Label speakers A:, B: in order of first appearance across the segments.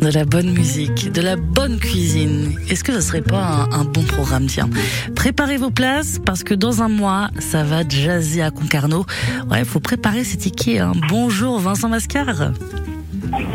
A: De la bonne musique, de la bonne cuisine. Est-ce que ce serait pas un, un bon programme, tiens? Préparez vos places parce que dans un mois, ça va jazzer à Concarneau. Ouais, faut préparer ses tickets. Hein. Bonjour Vincent Mascar.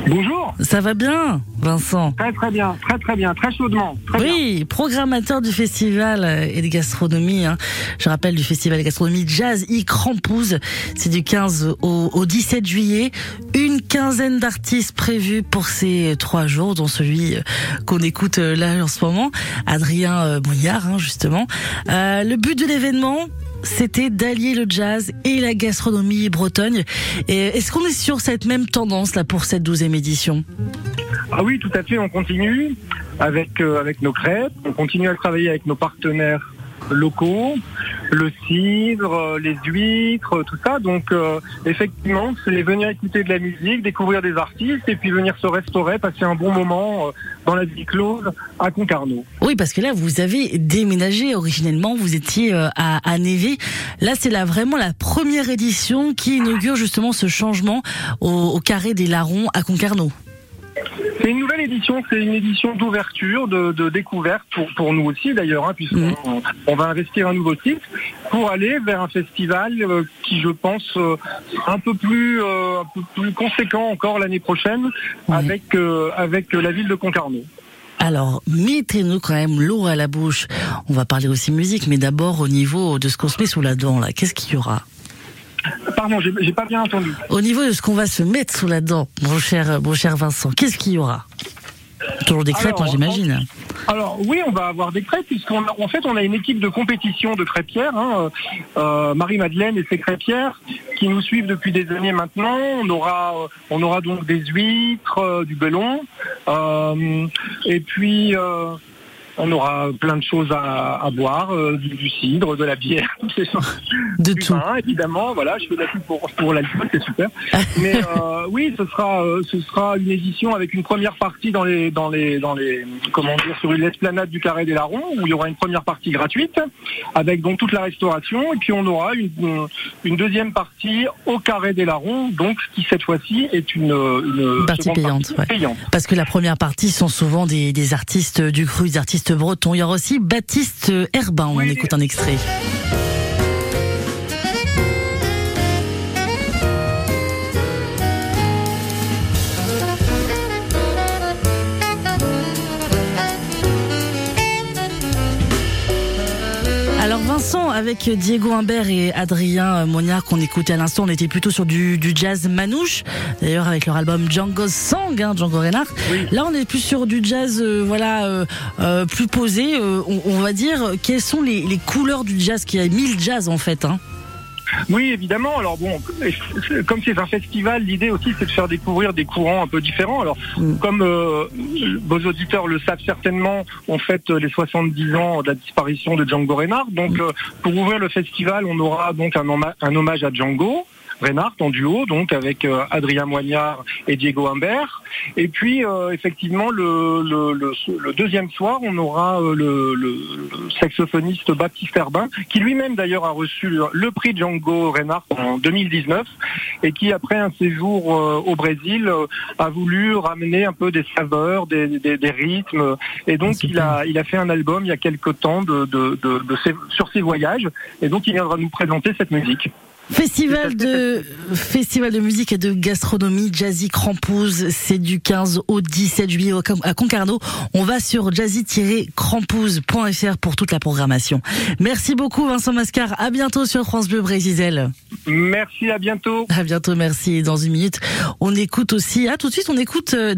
B: Bonjour.
A: Ça va bien, Vincent?
B: Très très bien, très très bien, très chaudement. Très
A: Oui,
B: bien.
A: programmateur du festival et de gastronomie. Hein. Je rappelle du festival de gastronomie Jazz I Crampouze. C'est du 15 au, au 17 juillet. Une quinzaine d'artistes prévus pour ces trois jours, dont celui euh, qu'on écoute euh, là en ce moment, Adrien euh, Mouillard, hein, justement. Euh, le but de l'événement, c'était d'allier le jazz et la gastronomie bretonne. Et est-ce qu'on est sur cette même tendance là pour cette douzième édition?
B: Ah oui, tout à fait, on continue avec, euh, avec nos crêpes, on continue à travailler avec nos partenaires locaux, le cidre, euh, les huîtres, euh, tout ça. Donc euh, effectivement, c'est venir écouter de la musique, découvrir des artistes et puis venir se restaurer, passer un bon moment dans la vie close à Concarneau.
A: Oui, parce que là, vous avez déménagé originellement, vous étiez à, à Névé. Là, c'est là vraiment la première édition qui inaugure justement ce changement au, au carré des Larrons à Concarneau.
B: C'est une nouvelle édition, c'est une édition d'ouverture, de, de découverte pour, pour nous aussi d'ailleurs, hein, puisqu'on
A: Mhm.
B: on va investir un nouveau site pour aller vers un festival euh, qui, je pense, euh, un peu plus euh, un peu plus conséquent encore l'année prochaine avec avec la ville de Concarneau.
A: Alors, mettez-nous quand même l'eau à la bouche. On va parler aussi musique, mais d'abord au niveau de ce qu'on se met sous la dent, là. Qu'est-ce qu'il y aura?
B: Pardon, j'ai pas bien entendu.
A: Au niveau de ce qu'on va se mettre sous la dent, mon cher, mon cher Vincent, qu'est-ce qu'il y aura? Toujours des crêpes, hein, j'imagine.
B: Alors oui, on va avoir des crêpes puisqu'en en fait on a une équipe de compétition de crêpières, hein, euh, Marie-Madeleine et ses crêpières qui nous suivent depuis des années maintenant. On aura, euh, on aura donc des huîtres, euh, du belon, euh, et puis on aura plein de choses à, à boire, euh, du, du cidre, de la bière.
A: De
B: Du
A: tout.
B: vin, évidemment. Voilà, je fais de la pub pour, pour l'alcool, c'est super. Mais euh, oui, ce sera, euh, ce sera une édition avec une première partie dans les, dans les, dans les, comment dire, sur l'esplanade du Carré des Larrons, où il y aura une première partie gratuite, avec donc toute la restauration, et puis on aura une, une deuxième partie au Carré des Larrons, donc qui cette fois-ci est une, une
A: Partie
B: seconde
A: payante,
B: partie
A: ouais.
B: payante.
A: Parce que la première partie sont souvent des, des artistes du cru, des artistes bretons. Il y aura aussi Baptiste Herbin. On écoute un extrait. Vincent, avec Diego Humbert et Adrien Mognard qu'on écoutait à l'instant, on était plutôt sur du, du jazz manouche. D'ailleurs avec leur album Django Sang, hein, Django Reinhardt.
B: Oui.
A: Là on est plus sur du jazz, euh, voilà, euh, euh, plus posé. on, on va dire quelles sont les, les couleurs du jazz? Qui a mille jazz en fait. Hein.
B: Oui, évidemment. Alors bon, comme c'est un festival, l'idée aussi c'est de faire découvrir des courants un peu différents. Alors,
A: Mm.
B: comme euh, vos auditeurs le savent certainement, on fête les 70 ans de la disparition de Django Reinhardt. Donc, euh, pour ouvrir le festival, on aura donc un hommage à Django. Reinhardt en duo, donc avec euh, Adrien Moignard et Diego Humbert. Et puis, euh, effectivement, le, le, le, le deuxième soir, on aura euh, le, saxophoniste Baptiste Herbin, qui lui-même d'ailleurs a reçu le, prix Django Reinhardt en 2019, et qui, après un séjour au Brésil, a voulu ramener un peu des saveurs, des, des, des rythmes. Et donc, il a, il a fait un album il y a quelque temps de, de, de, de ses- sur ses voyages. Et donc, il viendra nous présenter cette musique.
A: Festival de festival de musique et de gastronomie Jazzy Crampouze, c'est du 15 au 17 juillet à Concarneau. On va sur jazzy-crampouze.fr pour toute la programmation. Merci beaucoup Vincent Mascar. À bientôt sur France Bleu Brésil.
B: Merci, à bientôt.
A: À bientôt, merci. Dans une minute, on écoute aussi. Ah, tout de suite, on écoute. euh,